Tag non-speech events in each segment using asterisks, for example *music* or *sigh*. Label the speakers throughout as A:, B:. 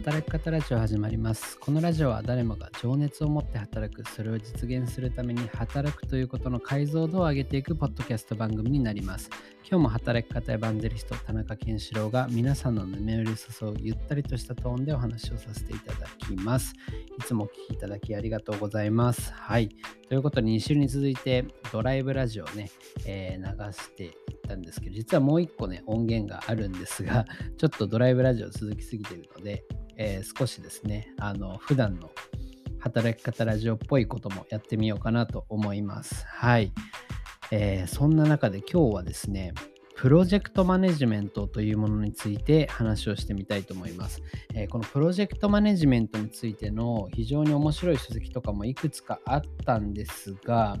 A: 働き方ラジオ始まります。このラジオは誰もが情熱を持って働く。それを実現するために働くということの解像度を上げていくポッドキャスト番組になります。今日も働き方エヴァンゼリスト田中健志郎が皆さんの眠り誘うゆったりとしたトーンでお話をさせていただきますいつもお聴きいただきありがとうございますはいということで2週に続いてドライブラジオをね、えー、流していったんですけど、実はもう一個ね、音源があるんですが、*laughs* ちょっとドライブラジオ続きすぎてるので、えー、少しですね、あの、普段の働き方ラジオっぽいこともやってみようかなと思います。はい。えー、そんな中で今日はですね、プロジェクトマネジメントというものについて話をしてみたいと思います。えー、このプロジェクトマネジメントについての非常に面白い書籍とかもいくつかあったんですが、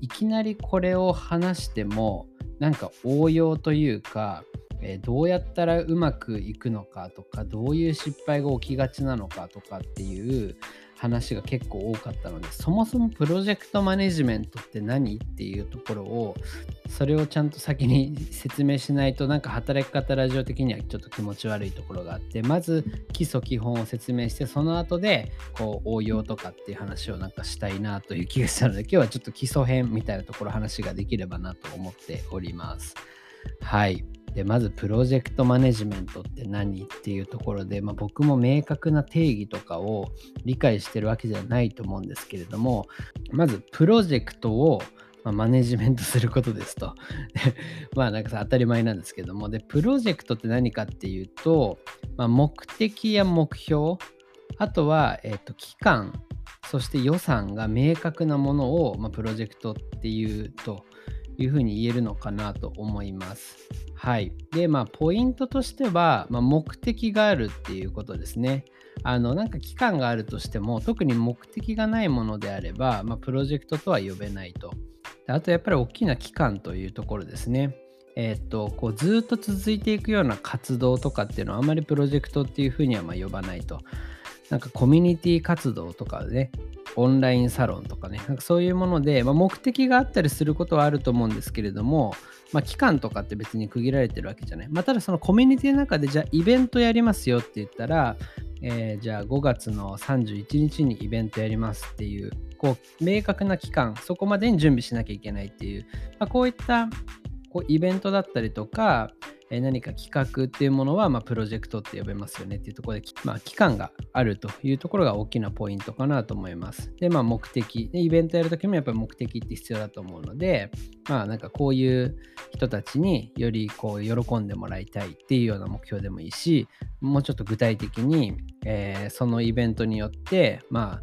A: いきなりこれを話してもなんか応用というか、えー、どうやったらうまくいくのかとかどういう失敗が起きがちなのかとかっていう話が結構多かったのでそもそもプロジェクトマネジメントって何っていうところをそれをちゃんと先に説明しないとなんか働き方ラジオ的にはちょっと気持ち悪いところがあってまず基礎基本を説明してその後でこう応用とかっていう話をなんかしたいなという気がしたので今日はちょっと基礎編みたいなところ話ができればなと思っております。はい。でまずプロジェクトマネジメントって何っていうところで、まあ、僕も明確な定義とかを理解してるわけじゃないと思うんですけれどもまずプロジェクトをまあマネジメントすることですと。まあなんかさ当たり前なんですけどもでプロジェクトって何かっていうと、まあ、目的や目標あとは、えーと、期間そして予算が明確なものを、まあ、プロジェクトっていうというふうに言えるのかなと思います。はい。で、まあ、ポイントとしては、まあ、目的があるっていうことですね。あの、なんか期間があるとしても、特に目的がないものであれば、まあ、プロジェクトとは呼べないと。あと、やっぱり大きな期間というところですね。え、っと、こうずっと続いていくような活動とかっていうのはあまりプロジェクトっていうふうにはま呼ばないと。なんかコミュニティ活動とかね、オンラインサロンとかね、なんかそういうもので、まあ、目的があったりすることはあると思うんですけれども、まあ、期間とかって別に区切られてるわけじゃない。まあ、ただそのコミュニティの中で、じゃあイベントやりますよって言ったら、えー、じゃあ5月の31日にイベントやりますっていう、こう、明確な期間、そこまでに準備しなきゃいけないっていう、まあ、こういったこうイベントだったりとか、え何か企画っていうものは、まあ、プロジェクトって呼べますよねっていうところで、まあ、期間があるというところが大きなポイントかなと思います。で、まあ、目的。イベントやるときもやっぱり目的って必要だと思うので、まあ、なんかこういう人たちによりこう喜んでもらいたいっていうような目標でもいいし、もうちょっと具体的に、えー、そのイベントによって、まあ、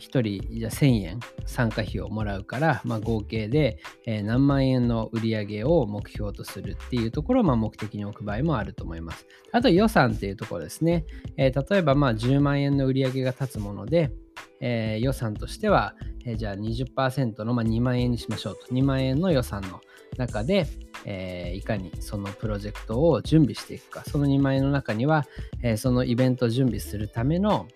A: 1人じゃ1000円参加費をもらうから、まあ、合計で、えー、何万円の売り上げを目標とするっていうところを、まあ、目的に置く場合もあると思います。あと予算っていうところですね。えー、例えばまあ10万円の売り上げが立つもので、えー、予算としては、えー、じゃあ20%の、まあ、2万円にしましょうと。2万円の予算の中で、えー、いかにそのプロジェクトを準備していくか。その2万円の中には、えー、そのイベントを準備するための、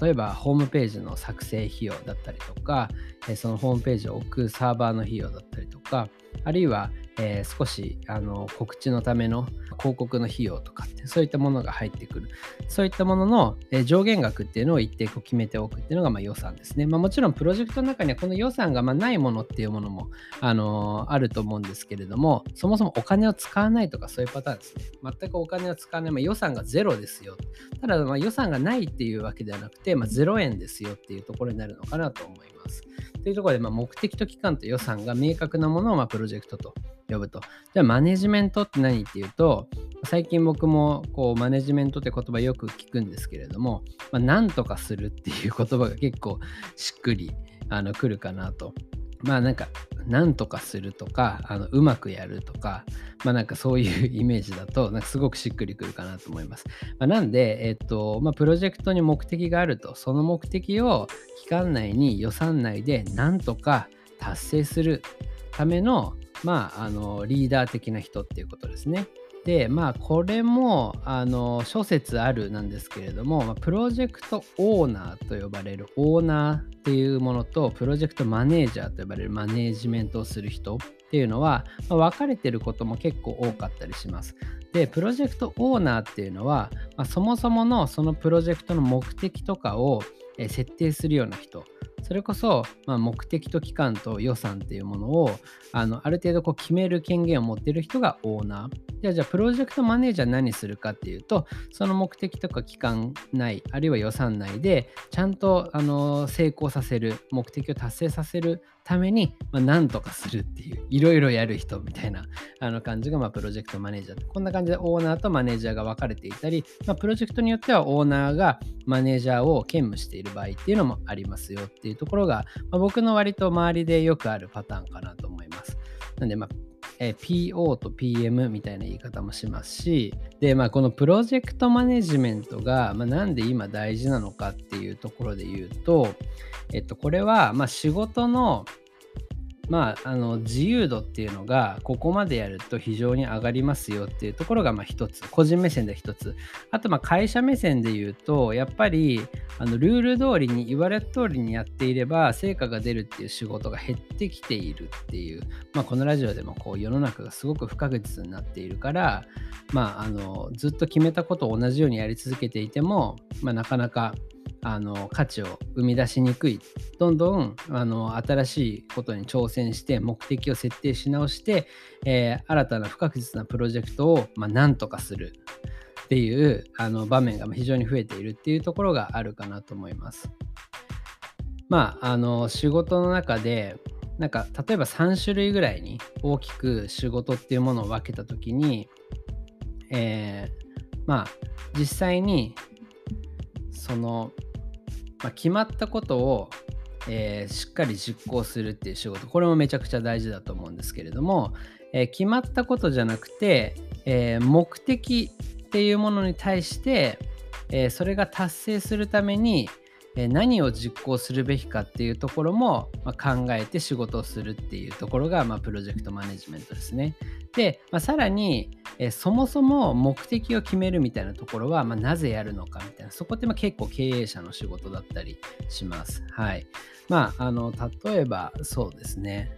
A: 例えばホームページの作成費用だったりとか、そのホームページを置くサーバーの費用だったりとか、あるいは、えー、少しあの告知のための広告の費用とかってそういったものが入ってくる。そういったものの、えー、上限額っていうのを一定こう決めておくっていうのがまあ予算ですね、まあ、もちろんプロジェクトの中にはこの予算がまあないものっていうものも、あの、あると思うんですけれどもそもそもお金を使わないとかそういうパターンですね。全くお金を使わない、まあ、予算がゼロですよ。ただまあ予算がないっていうわけではなくて、まあ、0円ですよっていうところになるのかなと思います。というところで、まあ、目的と期間と予算が明確なものをまあプロジェクトと呼ぶと。じゃあマネジメントって何っていうと、最近僕もこうマネジメントって言葉よく聞くんですけれども、まあ、なんとかするっていう言葉が結構しっくりあの来るかなと。まあなんか、なんとかするとか、あのうまくやるとか、まあなんかそういう *laughs* イメージだと、なんかすごくしっくりくるかなと思います。まあ、なんで、えっと、まあプロジェクトに目的があると、その目的を期間内に予算内でなんとか達成するためのまあ、あのリーダー的な人っていうことですね。で、まあ、これも、あの、諸説あるなんですけれども、まあ、プロジェクトオーナーと呼ばれるオーナーっていうものと、プロジェクトマネージャーと呼ばれるマネージメントをする人っていうのは、まあ、分かれてることも結構多かったりします。で、プロジェクトオーナーっていうのは、まあ、そもそものそのプロジェクトの目的とかを設定するような人それこそ、まあ、目的と期間と予算っていうものをあのある程度こう決める権限を持ってる人がオーナー。じゃあ、じゃあプロジェクトマネージャー何するかっていうと、その目的とか期間内、あるいは予算内で、ちゃんとあの成功させる、目的を達成させるために、まあ、何とかするっていう、いろいろやる人みたいなあの感じが、まあ、プロジェクトマネージャー。こんな感じでオーナーとマネージャーが分かれていたり、まあ、プロジェクトによってはオーナーがマネージャーを兼務している場合っていうのもありますよっていうところが、まあ、僕の割と周りでよくあるパターンかなと思います。なんで、まあ、え PO と PM みたいな言い方もしますし、で、まあ、このプロジェクトマネジメントが、まあ、なんで今大事なのかっていうところで言うと、えっと、これは、まあ、仕事のまあ、あの自由度っていうのがここまでやると非常に上がりますよっていうところがまあ一つ個人目線で一つ。あとまあ会社目線で言うとやっぱりあのルール通りに言われた通りにやっていれば成果が出るっていう仕事が減ってきているっていう、まあ、このラジオでもこう世の中がすごく不確実になっているから、まあ、あのずっと決めたことを同じようにやり続けていても、まあ、なかなかあの価値を生み出しにくいどんどんあの新しいことに挑戦して目的を設定し直して、えー、新たな不確実なプロジェクトを、まあ、何とかするっていうあの場面が非常に増えているっていうところがあるかなと思います。まあ、あの仕事の中でなんか例えば3種類ぐらいに大きく仕事っていうものを分けた時に、えー、まあ実際にそのまあ、決まったことを、えー、しっかり実行するっていう仕事。これもめちゃくちゃ大事だと思うんですけれども、えー、決まったことじゃなくて、えー、目的っていうものに対して、えそれが達成するために、何を実行するべきかっていうところも、ま、考えて仕事をするっていうところが、まあ、プロジェクトマネジメントですね。で、まあ、さらに、えそもそも目的を決めるみたいなところは、まなぜやるのかみたいな、そこってま結構経営者の仕事だったりします。はい。まあ、あの、例えばそうですね。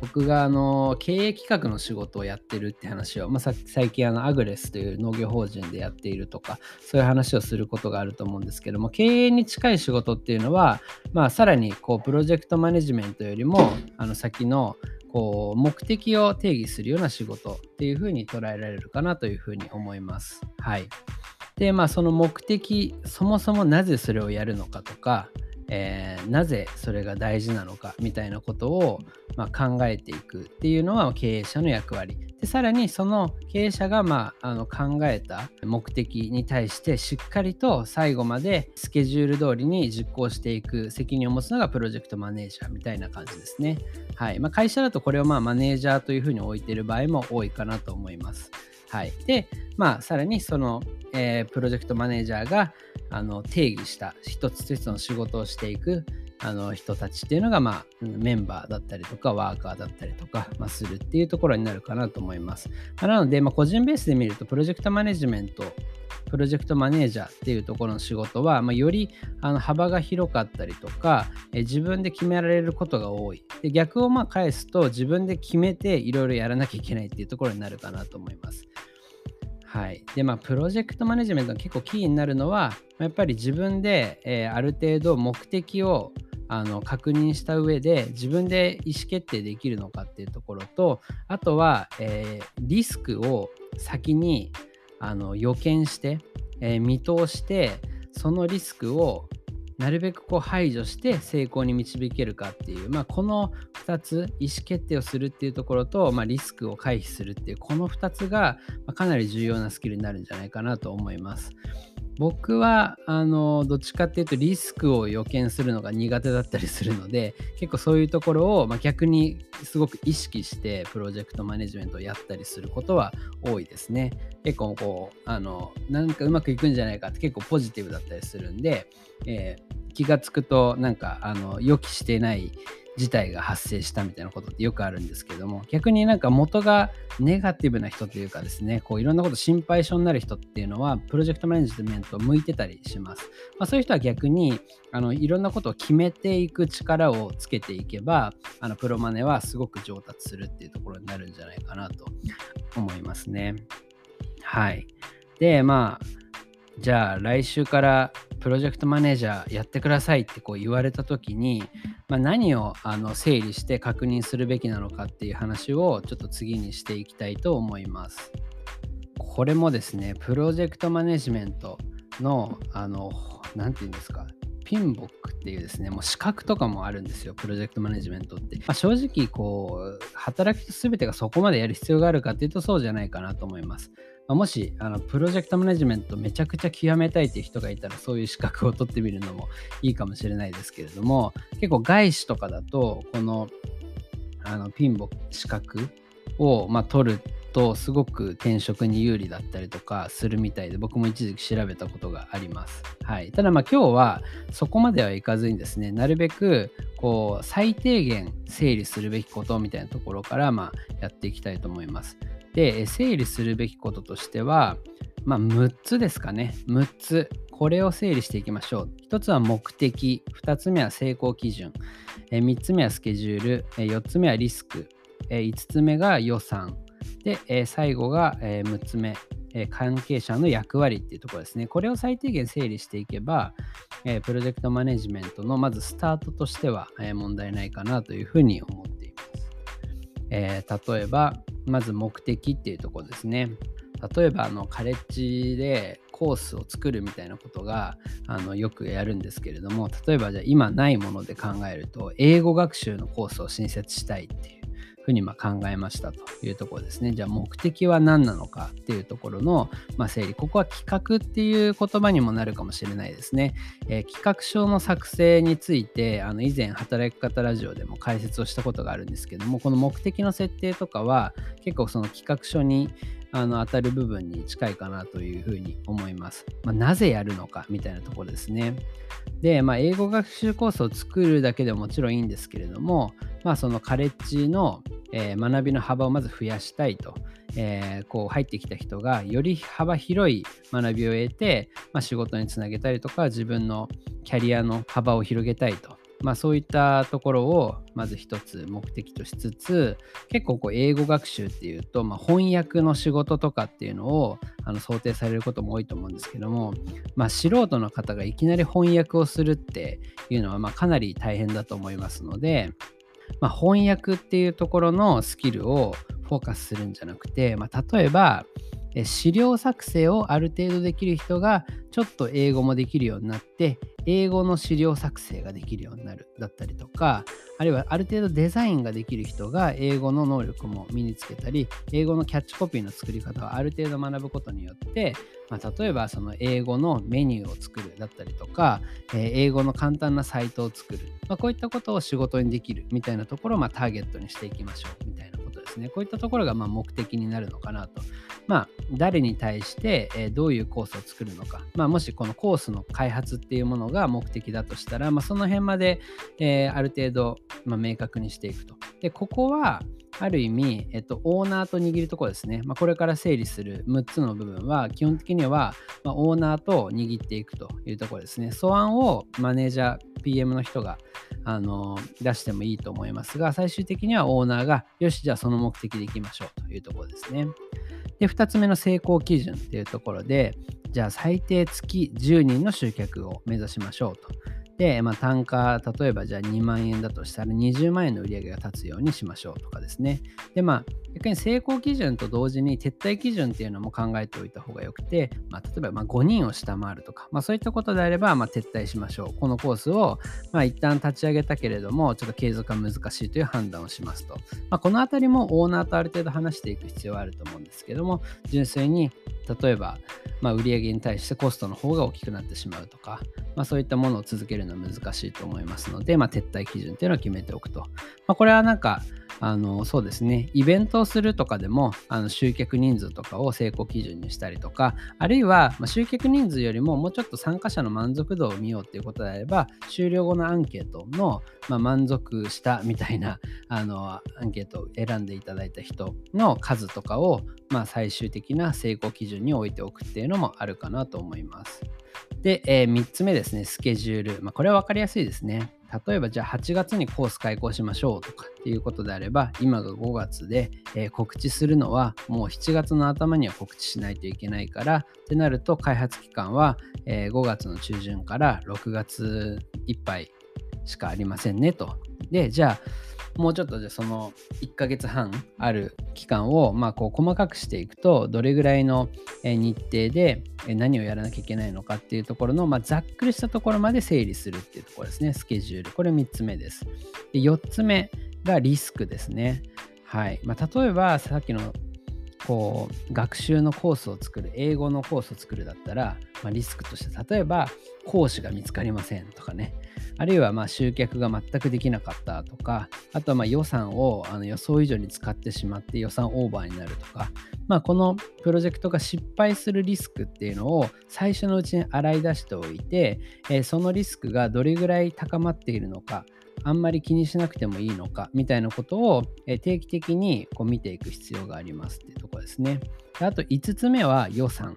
A: 僕があの経営企画の仕事をやってるって話を、まあ、最近あのアグレスという農業法人でやっているとかそういう話をすることがあると思うんですけども経営に近い仕事っていうのは、まあ、さらにこうプロジェクトマネジメントよりもあの先のこう目的を定義するような仕事っていうふうに捉えられるかなというふうに思います。はい。で、まあその目的、そもそもなぜそれをやるのかとか、えー、なぜそれが大事なのかみたいなことを、まあ、考えていくっていうのは経営者の役割でさらにその経営者が、まあ、あの考えた目的に対してしっかりと最後までスケジュール通りに実行していく責任を持つのがプロジェクトマネージャーみたいな感じですね。はいまあ、会社だとこれをまあマネージャーというふうに置いている場合も多いかなと思います。はい、で、まあ、さらにその、えー、プロジェクトマネージャーがあの定義した一つ一つの仕事をしていくあの人たちっていうのが、まあ、メンバーだったりとかワーカーだったりとか、まあ、するっていうところになるかなと思います。なので、まあ、個人ベースで見るとプロジェクトマネジメントプロジェクトマネージャーっていうところの仕事は、まあ、よりあの幅が広かったりとか、え自分で決められることが多い。で逆をまあ返すと自分で決めていろいろやらなきゃいけないっていうところになるかなと思います。はい。で、まあ、プロジェクトマネジメントが結構キーになるのは、やっぱり自分で、えー、ある程度目的をあの確認した上で自分で意思決定できるのかっていうところとあとは、えー、リスクを先にあの予見して、えー、見通してそのリスクをなるべくこう排除して成功に導けるかっていう、まあ、この2つ意思決定をするっていうところと、まあ、リスクを回避するっていうこの2つがかなり重要なスキルになるんじゃないかなと思います。僕はあのどっちかっていうとリスクを予見するのが苦手だったりするので結構そういうところを、まあ、逆にすごく意識してプロジェクトマネジメントをやったりすることは多いですね。結構こうあのなんかうまくいくんじゃないかって結構ポジティブだったりするんで、えー気がつくとなんかあの予期してない事態が発生したみたいなことってよくあるんですけども逆になんか元がネガティブな人というかですねこういろんなこと心配性になる人っていうのはプロジェクトマネジメントを向いてたりします、まあ、そういう人は逆にあのいろんなことを決めていく力をつけていけばあのプロマネはすごく上達するっていうところになるんじゃないかなと思いますね。はい。でまあじゃあ来週からプロジェクトマネージャーやってくださいってこう言われた時に、まあ、何をあの整理して確認するべきなのかっていう話をちょっと次にしていきたいと思います。これもですね、プロジェクトマネジメントの、あの、なんて言うんですか、ピンボックっていうですね、もう資格とかもあるんですよ、プロジェクトマネジメントって。まあ、正直、こう、働きと全てがそこまでやる必要があるかっていうとそうじゃないかなと思います。もしあのプロジェクトマネジメントめちゃくちゃ極めたいっていう人がいたらそういう資格を取ってみるのもいいかもしれないですけれども結構外資とかだとこのあのピンボ資格を、まあ、取るとすごく転職に有利だったりとかするみたいで僕も一時期調べたことがあります。はい、ただまあ今日はそこまではいかずにですねなるべくこう最低限整理するべきことみたいなところからまやっていきたいと思います。で、整理するべきこととしては、まあ、6つですかね。6つ。これを整理していきましょう。1つは目的、2つ目は成功基準、3つ目はスケジュール、4つ目はリスク、5つ目が予算、で、え最後がえ6つ目、え関係者の役割っていうところですね。これを最低限整理していけば、えプロジェクトマネジメントのまずスタートとしてはえ問題ないかなというふうに思っています。え、例えば、まず目的っていうところですね。例えばあのカレッジでコースを作るみたいなことがあのよくやるんですけれども例えばじゃあ今ないもので考えると英語学習のコースを新設したいっていうふうにま考えましたというところですね。じゃあ目的は何なのかっていうところの、ま整理。ここは企画っていう言葉にもなるかもしれないですね。えー、企画書の作成についてあの以前働き方ラジオでも解説をしたことがあるんですけどもこの目的の設定とかは結構その企画書にあの当たる部分に近いかなというふうに思います。まあ、なぜやるのかみたいなところですね。で、まあ、英語学習コースを作るだけでももちろんいいんですけれども、まあ、そのカレッジのえー、学びの幅をまず増やしたいと、えー、こう入ってきた人がより幅広い学びを得て、まあ、仕事につなげたりとか自分のキャリアの幅を広げたいと、まあ、そういったところをまず一つ目的としつつ結構こう英語学習っていうと、まあ、翻訳の仕事とかっていうのをあの想定されることも多いと思うんですけども、まあ、素人の方がいきなり翻訳をするっていうのはまかなり大変だと思いますので、まあ、翻訳っていうところのスキルをフォーカスするんじゃなくて、まあ、例えば資料作成をある程度できる人がちょっと英語もできるようになって英語の資料作成ができるようになるだったりとかあるいはある程度デザインができる人が英語の能力も身につけたり英語のキャッチコピーの作り方をある程度学ぶことによってまあ、例えばその英語のメニューを作るだったりとか、え、英語の簡単なサイトを作る、まあ、こういったことを仕事にできるみたいなところをまターゲットにしていきましょうみたいなですね。こういったところがま目的になるのかなと。まあ、誰に対して、え、どういうコースを作るのか、まあ、もしこのコースの開発っていうものが目的だとしたら、まあ、その辺まで、え、ある程度、まあ、明確にしていくと。で、ここは、ある意味、えっと、オーナーと握るところですね。まあ、これから整理する6つの部分は、基本的には、まあ、オーナーと握っていくというところですね。素案をマネージャー、PM の人があの出してもいいと思いますが、最終的にはオーナーが、よし、じゃあその目的でいきましょうというところですね。で、2つ目の成功基準っていうところで、じゃあ最低月10人の集客を目指しましょうと。で、まあ、単価、例えばじゃあ2万円だとしたら20万円の売り上げが立つようにしましょうとかですね。で、まあ、逆に成功基準と同時に撤退基準っていうのも考えておいた方がよくて、まあ、例えばま5人を下回るとか、まあ、そういったことであればま撤退しましょう。このコースをまあ一旦立ち上げたけれども、ちょっと継続が難しいという判断をしますと。まあ、このあたりもオーナーとある程度話していく必要はあると思うんですけども、純粋に例えば、まあ、売上に対してコストの方が大きくなってしまうとか、まあ、そういったものを続けるのは難しいと思いますので、まあ、撤退基準っていうのを決めておくと。まあ、これはなんか、あのそうですね、イベントをするとかでもあの集客人数とかを成功基準にしたりとか、あるいは、ま、集客人数よりももうちょっと参加者の満足度を見ようっていうことであれば、終了後のアンケートの、ま、満足したみたいな *laughs* あのアンケートを選んでいただいた人の数とかを、ま、最終的な成功基準に置いておくっていうのもあるかなと思います。で、えー、3つ目ですね、スケジュール。まあ、これは分かりやすいですね。例えばじゃあ8月にコース開講しましょうとかっていうことであれば今が5月で、えー、告知するのはもう7月の頭には告知しないといけないからってなると開発期間は、えー、5月の中旬から6月いっぱいしかありませんねと。でじゃあもうちょっとじゃその1ヶ月半ある期間をまあこう細かくしていくとどれぐらいの日程で何をやらなきゃいけないのかっていうところの、まあ、ざっくりしたところまで整理するっていうところですね。スケジュール。これ3つ目です。で4つ目がリスクですね。はい。まあ、例えばさっきのこう学習のコースを作る英語のコースを作るだったら、まあ、リスクとして例えば講師が見つかりませんとかね。あるいはまあ集客が全くできなかったとか、あとはま予算をあの予想以上に使ってしまって予算オーバーになるとか、まあ、このプロジェクトが失敗するリスクっていうのを最初のうちに洗い出しておいて、えー、そのリスクがどれぐらい高まっているのか、あんまり気にしなくてもいいのかみたいなことを定期的にこう見ていく必要がありますっていうところですね。あと5つ目は予算。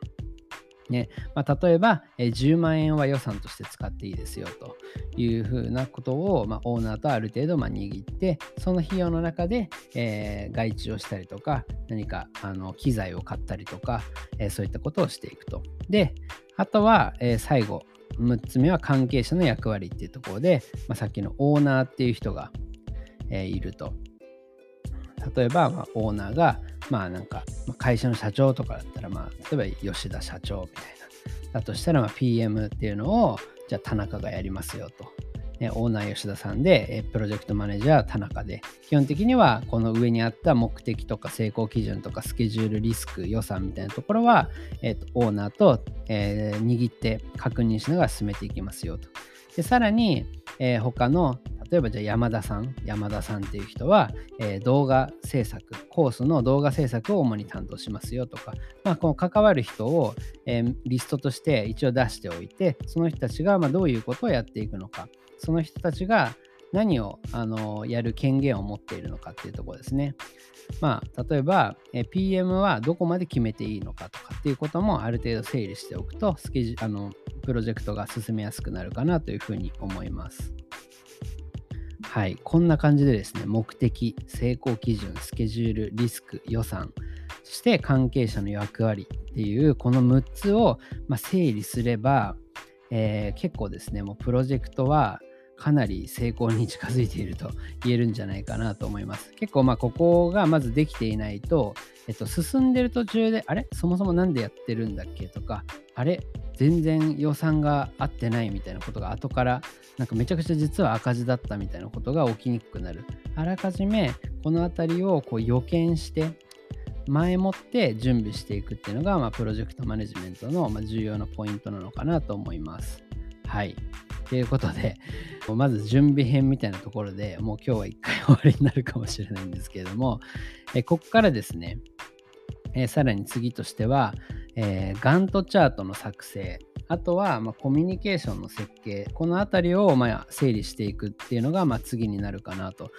A: ねまあ、例えば、え10万円は予算として使っていいですよというふうなことを、まあ、オーナーとある程度、まあ、握って、その費用の中で、えー、外注をしたりとか、何かあの機材を買ったりとか、えー、そういったことをしていくと。で、あとは、えー、最後、6つ目は関係者の役割っていうところで、まあ、さっきのオーナーっていう人が、えいると。例えば、まあ、オーナーが、まあなんか、会社の社長とかだったら、まあ、例えば吉田社長みたいな。だとしたら、まあ、PM っていうのを、じゃあ田中がやりますよと。オーナー吉田さんで、プロジェクトマネージャー田中で、基本的にはこの上にあった目的とか成功基準とかスケジュール、リスク、予算みたいなところは、えーと、オーナーと、えー、握って確認しながら進めていきますよと。でさらに、えー、他の例えばじゃあ山田さん、山田さんっていう人は、えー、動画制作、コースの動画制作を主に担当しますよとか、まあ、この関わる人を、えー、リストとして一応出しておいて、その人たちがまどういうことをやっていくのか、その人たちが何をあのやる権限を持っているのかっていうところですね。まあ、例えば、え PM はどこまで決めていいのかとかっていうこともある程度整理しておくと、スケジあのプロジェクトが進めやすくなるかなというふうに思います。はい、こんな感じでですね、目的、成功基準、スケジュール、リスク、予算、そして関係者の役割っていう、この6つを、ま整理すれば、えー、結構ですね、もうプロジェクトはかなり成功に近づいていると言えるんじゃないかなと思います。結構まあここがまずできていないと、えっと、進んでる途中で、あれ？そもそも何でやってるんだっけとか、あれ？全然予算が合ってないみたいなことが後からなんかめちゃくちゃ実は赤字だったみたいなことが起きにくくなる。あらかじめこの辺りをこう予見して前もって準備していくっていうのが、まあ、プロジェクトマネジメントの、重要なポイントなのかなと思います。はい。ということで、まず準備編みたいなところでもう今日は一回終わりになるかもしれないんですけれども、えここからですね、えさらに次としては、えー、ガントチャートの作成、あとは、まあ、コミュニケーションの設計、このあたりを、まあ、整理していくっていうのが、まあ、次になるかなと。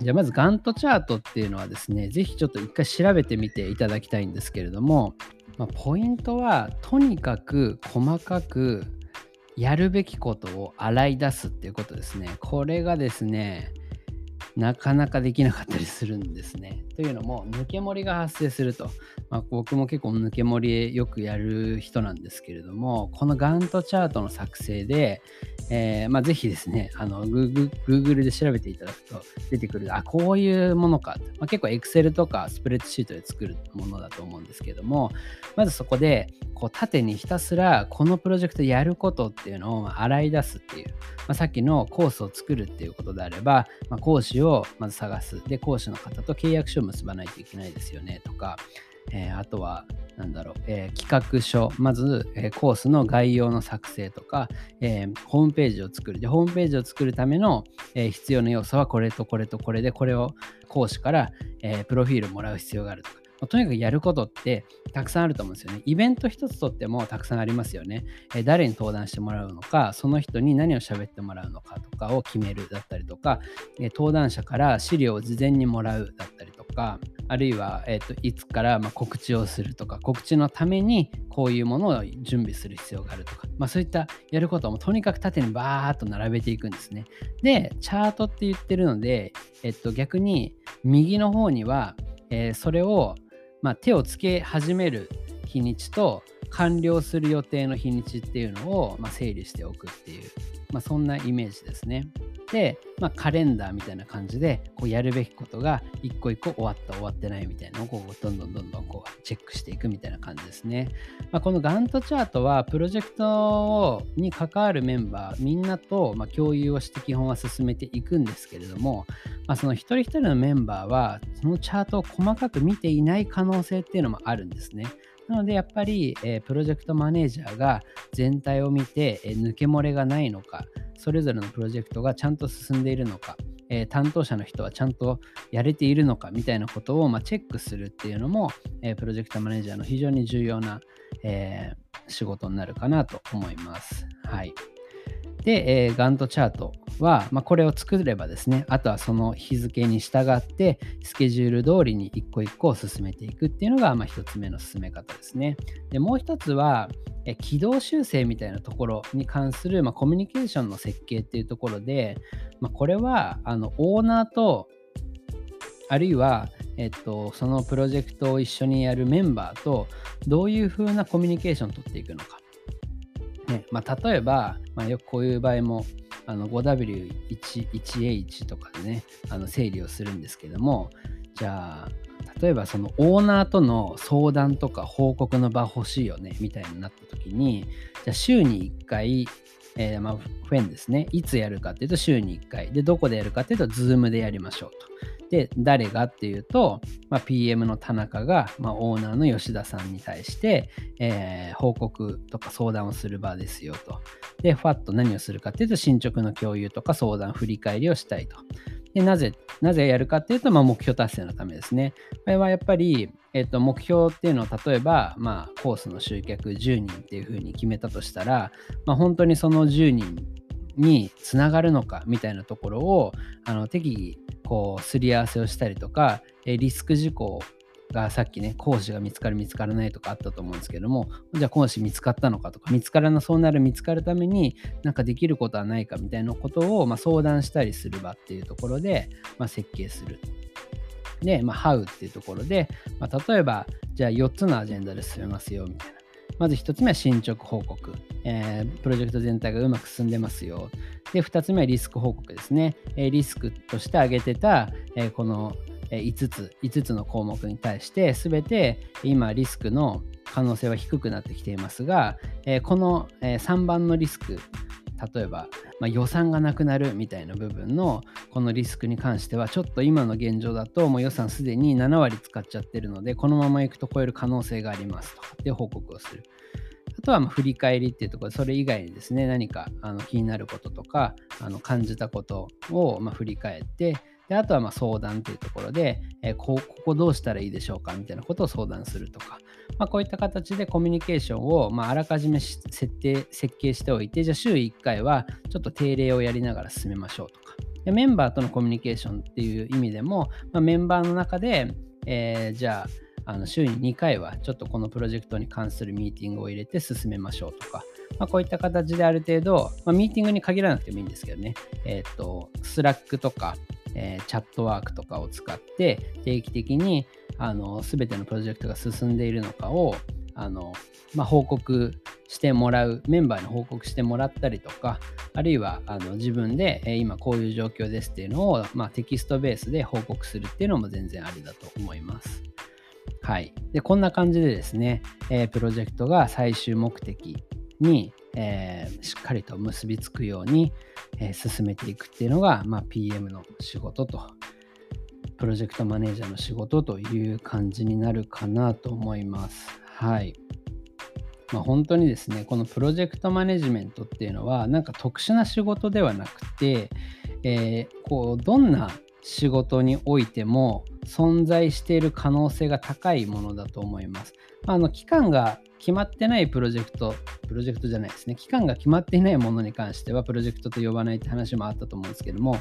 A: じゃあまずガントチャートっていうのはですね、ぜひちょっと一回調べてみていただきたいんですけれども、まあ、ポイントはとにかく細かくやるべきことを洗い出すっていうことですね。これがですね、なかなかできなかったりするんですね。というのも、抜け盛りが発生すると。まあ、僕も結構抜け盛りよくやる人なんですけれども、このガントチャートの作成で、えー、まあ、ぜひですね、あの Google, で調べていただくと出てくる、あ、こういうものか。まあ、結構 Excel とかスプレッドシートで作るものだと思うんですけども、まずそこで、こう縦にひたすらこのプロジェクトやることっていうのを洗い出すっていう、まあ、さっきのコースを作るっていうことであれば、まあ、講師ををまず探す。で、講師の方と契約書を結ばないといけないですよねとか、えー、あとは、なんだろう、えー、企画書、まず、えー、コースの概要の作成とか、え、ホームページを作る。で、ホームページを作るための、え必要な要素はこれとこれとこれで、これを講師から、えプロフィールもらう必要があるとか。とにかくやることってたくさんあると思うんですよね。イベント一つとってもたくさんありますよね。え誰に登壇してもらうのか、その人に何を喋ってもらうのかとかを決めるだったりとか、え登壇者から資料を事前にもらうだったりとか、あるいは、えーと、いつからま告知をするとか、告知のためにこういうものを準備する必要があるとか、まあ、そういったやることもとにかく縦にバーッと並べていくんですね。で、チャートって言ってるので、えっと、逆に右の方には、えー、それをまあ、手をつけ始める日にちと完了する予定の日にちっていうのを、まあ、整理しておくっていう、まあ、そんなイメージですね。で、まあ、カレンダーみたいな感じでこうやるべきことが一個一個終わった終わってないみたいなのをこうどんどんどんどんこうチェックしていくみたいな感じですね。まあ、このガントチャートはプロジェクトに関わるメンバーみんなとま共有をして基本は進めていくんですけれども、まあ、その一人一人のメンバーはそのチャートを細かく見ていない可能性っていうのもあるんですね。なのでやっぱり、え、プロジェクトマネージャーが全体を見て、え、抜け漏れがないのか、それぞれのプロジェクトがちゃんと進んでいるのか、え、担当者の人はちゃんとやれているのかみたいなことを、ま、チェックするっていうのも、え、プロジェクトマネージャーの非常に重要な、え、仕事になるかなと思います。はい。で、えー、ガントチャートは、まあ、これを作ればですね、あとはその日付に従って、スケジュール通りに一個一個を進めていくっていうのが、まあ、一つ目の進め方ですね。で、もう一つは、え軌道修正みたいなところに関する、まあ、コミュニケーションの設計っていうところで、まあ、これはあのオーナーとあるいは、えっと、そのプロジェクトを一緒にやるメンバーとどういうふうなコミュニケーションを取っていくのか。ねまあ、例えば、まあ、よくこういう場合もあの 5W1H とかでねあの整理をするんですけどもじゃあ例えばそのオーナーとの相談とか報告の場欲しいよねみたいになった時にじゃあ週に1回えー、まあ、 When ですね。いつやるかっていうと週に1回。で、どこでやるかっていうと、 Zoom でやりましょうと。で、誰がっていうと、まあ、PM の田中が、まあ、オーナーの吉田さんに対して、えー、報告とか相談をする場ですよと。で、ファッと何をするかっていうと、進捗の共有とか相談、振り返りをしたいと。でなぜ、なぜやるかっていうと、まあ、目標達成のためですね。これはやっぱり、えっと、目標っていうのを例えば、まあ、コースの集客10人っていうふうに決めたとしたら、まあ、本当にその10人につながるのかみたいなところをあの適宜こうすり合わせをしたりとか、リスク事項がさっきね、講師が見つかる見つからないとかあったと思うんですけども、じゃあ講師見つかったのかとか、見つからなそうなる見つかるためになんかできることはないかみたいなことを、まあ、相談したりする場っていうところで、まあ、設計する。で、まあ、How っていうところで、まあ、例えば、じゃあ4つのアジェンダで進めますよみたいな。まず1つ目は進捗報告、えー、プロジェクト全体がうまく進んでますよ。で、2つ目はリスク報告ですね。えー、リスクとして挙げてた、えー、この5つ、5つの項目に対して、すべて今リスクの可能性は低くなってきていますが、えこの3番のリスク、例えば、まあ、予算がなくなるみたいな部分のこのリスクに関してはちょっと今の現状だともう予算すでに7割使っちゃってるのでこのままいくと超える可能性がありますとかって報告をする。あとはま振り返りっていうところで、それ以外にですね、何かあの気になることとか、あの感じたことをま振り返って、であとはま相談っていうところで、え、ここどうしたらいいでしょうかみたいなことを相談するとか、まあ、こういった形でコミュニケーションを、まあ、あらかじめ設定、設計しておいて、じゃあ週1回はちょっと定例をやりながら進めましょうとか、でメンバーとのコミュニケーションっていう意味でも、まあ、メンバーの中で、えー、じゃあ、あの週に2回はちょっとこのプロジェクトに関するミーティングを入れて進めましょうとか、まあ、こういった形である程度、まあ、ミーティングに限らなくてもいいんですけどね、えっ、と、 Slack とか、えー、 Chatwork とかを使って定期的にあの全てのプロジェクトが進んでいるのかをあの、まあ、報告してもらうメンバーに報告してもらったりとかあるいはあの自分で、え、今こういう状況ですっていうのを、まあ、テキストベースで報告するっていうのも全然ありだと思います。はい。で、こんな感じでですね、え、プロジェクトが最終目的に、えー、しっかりと結びつくように、え、進めていくっていうのが、まあ、PM の仕事と、プロジェクトマネージャーの仕事という感じになるかなと思います。はい。まあ、本当にですね、このプロジェクトマネジメントっていうのは、なんか特殊な仕事ではなくて、えー、こうどんな仕事においても存在している可能性が高いものだと思います。あの期間が決まってないプロジェクト、プロジェクトじゃないですね、期間が決まっていないものに関してはプロジェクトと呼ばないって話もあったと思うんですけども、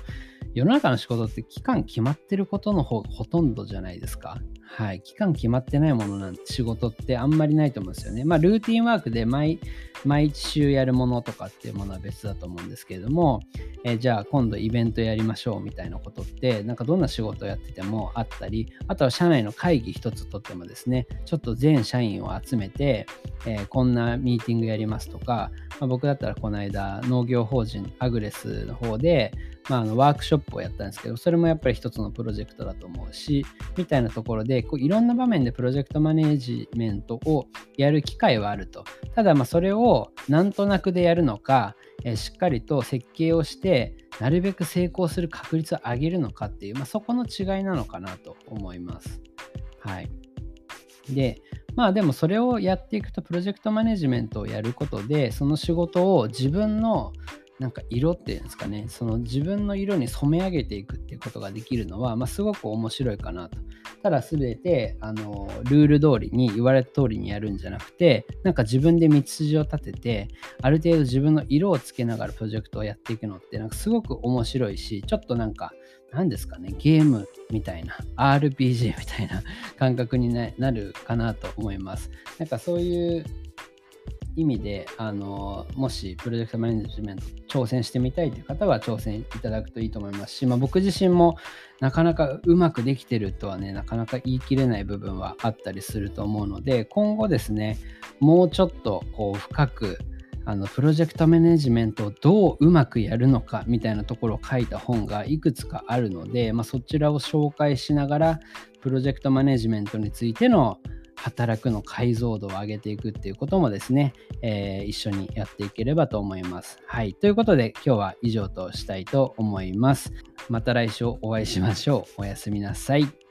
A: 世の中の仕事って期間決まってることの方がほとんどじゃないですか。はい。期間決まってないものなんて仕事ってあんまりないと思うんですよね。まあ、ルーティンワークで毎毎週やるものとかっていうものは別だと思うんですけれども、え、じゃあ今度イベントやりましょうみたいなことって、なんかどんな仕事をやっててもあったり、あとは社内の会議一つとってもですね、ちょっと全社員を集めて、えー、こんなミーティングやりますとか、まあ、僕だったらこの間農業法人アグレスの方で、まあ、あのワークショップをやったんですけど、それもやっぱり一つのプロジェクトだと思うし、みたいなところで、こういろんな場面でプロジェクトマネージメントをやる機会はあると。ただ、まあそれをなんとなくでやるのか、えしっかりと設計をして、なるべく成功する確率を上げるのかっていう、まあ、そこの違いなのかなと思います。はい。で、まあでもそれをやっていくとプロジェクトマネジメントをやることでその仕事を自分のなんか色っていうんですかね、その自分の色に染め上げていくっていうことができるのは、まあ、すごく面白いかなと。ただ全てあのルール通りに言われた通りにやるんじゃなくて、なんか自分で道筋を立てて、ある程度自分の色をつけながらプロジェクトをやっていくのって、なんかすごく面白いし、ちょっとなんか、何ですかね、ゲームみたいな、RPG みたいな感覚になるかなと思います。なんかそういう意味で、あのもしプロジェクトマネジメント挑戦してみたいという方は挑戦いただくといいと思いますし、まあ、僕自身もなかなかうまくできてるとはね、なかなか言い切れない部分はあったりすると思うので、今後ですね、もうちょっとこう深くあのプロジェクトマネジメントをどううまくやるのかみたいなところを書いた本がいくつかあるので、まあ、そちらを紹介しながらプロジェクトマネジメントについての働くの解像度を上げていくっていうこともですね、えー、一緒にやっていければと思います。はい。ということで今日は以上としたいと思います。また来週お会いしましょう。おやすみなさい。